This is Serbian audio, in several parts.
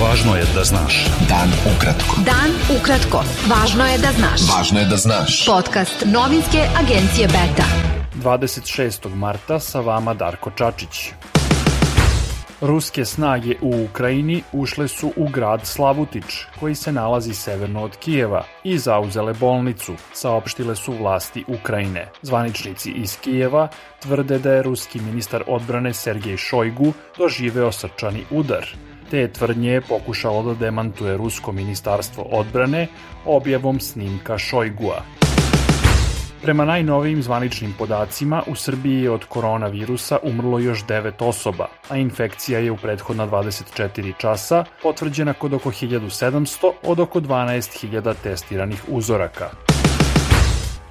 Važno je da znaš. Dan ukratko. Dan ukratko. Važno je da znaš. Važno je da znaš. Podcast novinske agencije Beta. 26. marta sa vama Darko Čačić. Ruske snage u Ukrajini ušle su u grad Slavutić, koji se nalazi severno od Kijeva, i zauzele bolnicu, saopštile su vlasti Ukrajine. Zvaničnici iz Kijeva tvrde da je ruski ministar odbrane Sergej Šojgu doživeo srčani udar. Te je pokušalo da demantuje Rusko ministarstvo odbrane objavom snimka Šojgua. Prema najnovijim zvaničnim podacima, u Srbiji je od koronavirusa umrlo još 9 osoba, a infekcija je u prethodna 24 časa potvrđena kod oko 1700 od oko 12.000 testiranih uzoraka.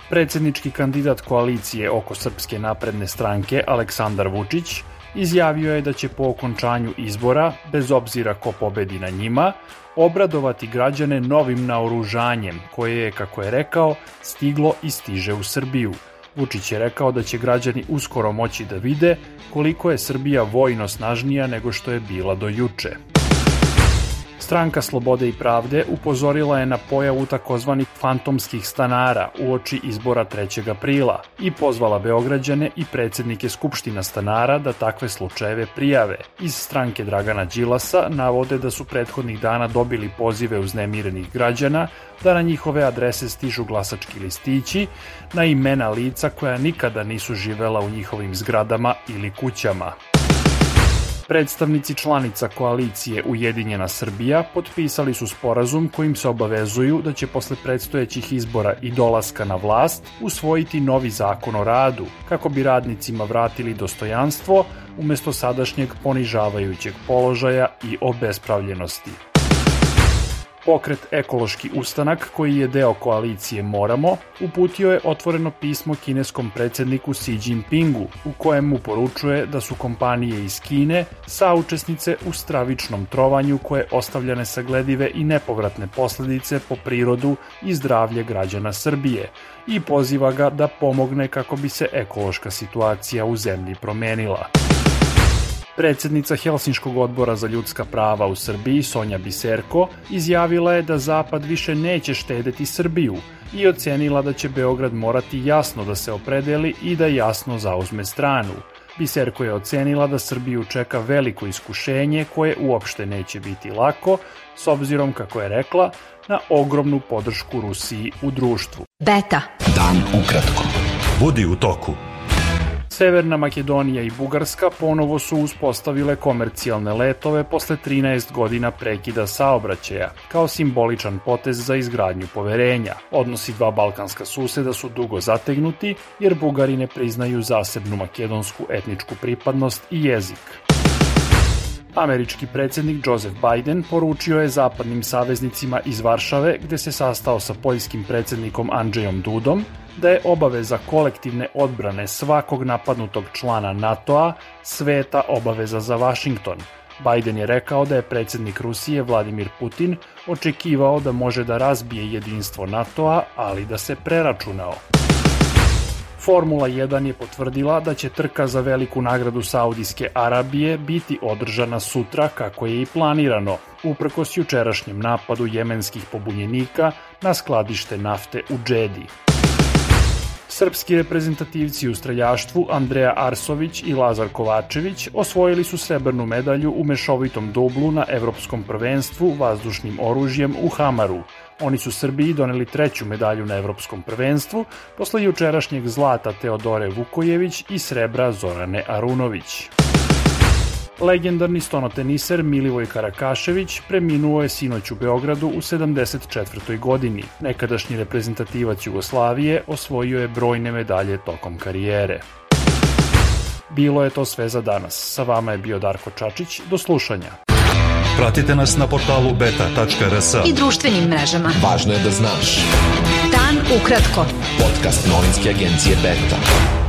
Predsednički kandidat koalicije oko Srpske napredne stranke Aleksandar Vučić izjavio je da će po okončanju izbora, bez obzira ko pobedi na njima, obradovati građane novim naoružanjem koje je, kako je rekao, stiglo i stiže u Srbiju. Vučić je rekao da će građani uskoro moći da vide koliko je Srbija vojno snažnija nego što je bila do juče. Stranka Slobode i pravde upozorila je na pojavu takozvanih fantomskih stanara u oči izbora 3. aprila i pozvala Beograđane i predsednike Skupština stanara da takve slučajeve prijave. Iz stranke Dragana Đilasa navode da su prethodnih dana dobili pozive uznemirenih građana da na njihove adrese stižu glasački listići na imena lica koja nikada nisu živela u njihovim zgradama ili kućama. Predstavnici članica koalicije Ujedinjena Srbija potpisali su sporazum kojim se obavezuju da će posle predstojećih izbora i dolaska na vlast usvojiti novi zakon o radu, kako bi radnicima vratili dostojanstvo umesto sadašnjeg ponižavajućeg položaja i obespravljenosti. Pokret Ekološki ustanak, koji je deo koalicije Moramo, uputio je otvoreno pismo kineskom predsedniku Xi Jinpingu, u kojem mu poručuje da su kompanije iz Kine saučesnice u stravičnom trovanju koje ostavlja nesagledive i nepovratne posledice po prirodu i zdravlje građana Srbije i poziva ga da pomogne kako bi se ekološka situacija u zemlji promenila. Predsednica Helsinškog odbora za ljudska prava u Srbiji, Sonja Biserko, izjavila je da Zapad više neće štedeti Srbiju i ocenila da će Beograd morati jasno da se opredeli i da jasno zauzme stranu. Biserko je ocenila da Srbiju čeka veliko iskušenje koje uopšte neće biti lako, s obzirom, kako je rekla, na ogromnu podršku Rusiji u društvu. Beta. Dan ukratko. Budi u toku. Severna Makedonija i Bugarska ponovo su uspostavile komercijalne letove posle 13 godina prekida saobraćaja, kao simboličan potez za izgradnju poverenja. Odnosi dva balkanska suseda su dugo zategnuti, jer Bugari ne priznaju zasebnu makedonsku etničku pripadnost i jezik. Američki predsednik Joseph Biden poručio je zapadnim saveznicima iz Varšave, gde se sastao sa poljskim predsednikom Andrzejom Dudom, da je obaveza kolektivne odbrane svakog napadnutog člana NATO-a sveta obaveza za Vašington. Biden je rekao da je predsednik Rusije Vladimir Putin očekivao da može da razbije jedinstvo NATO-a, ali da se preračunao. Formula 1 je potvrdila da će trka za veliku nagradu Saudijske Arabije biti održana sutra kako je i planirano, uprkos jučerašnjem napadu jemenskih pobunjenika na skladište nafte u Džedi. Srpski reprezentativci u streljaštvu Andreja Arsović i Lazar Kovačević osvojili su srebrnu medalju u mešovitom dublu na Evropskom prvenstvu vazdušnim oružjem u Hamaru. Oni su Srbiji doneli treću medalju na Evropskom prvenstvu posle jučerašnjeg zlata Teodore Vukojević i srebra Zorane Arunović. Legendarni stonoteniser Milivoj Karakašević preminuo je sinoć u Beogradu u 74. godini. Nekadašnji reprezentativac Jugoslavije osvojio je brojne medalje tokom karijere. Bilo je to sve za danas. Sa vama je bio Darko Čačić. Do slušanja. Pratite nas na portalu beta.rs I društvenim mrežama. Važno je da znaš. Dan ukratko. Podcast novinske agencije Beta.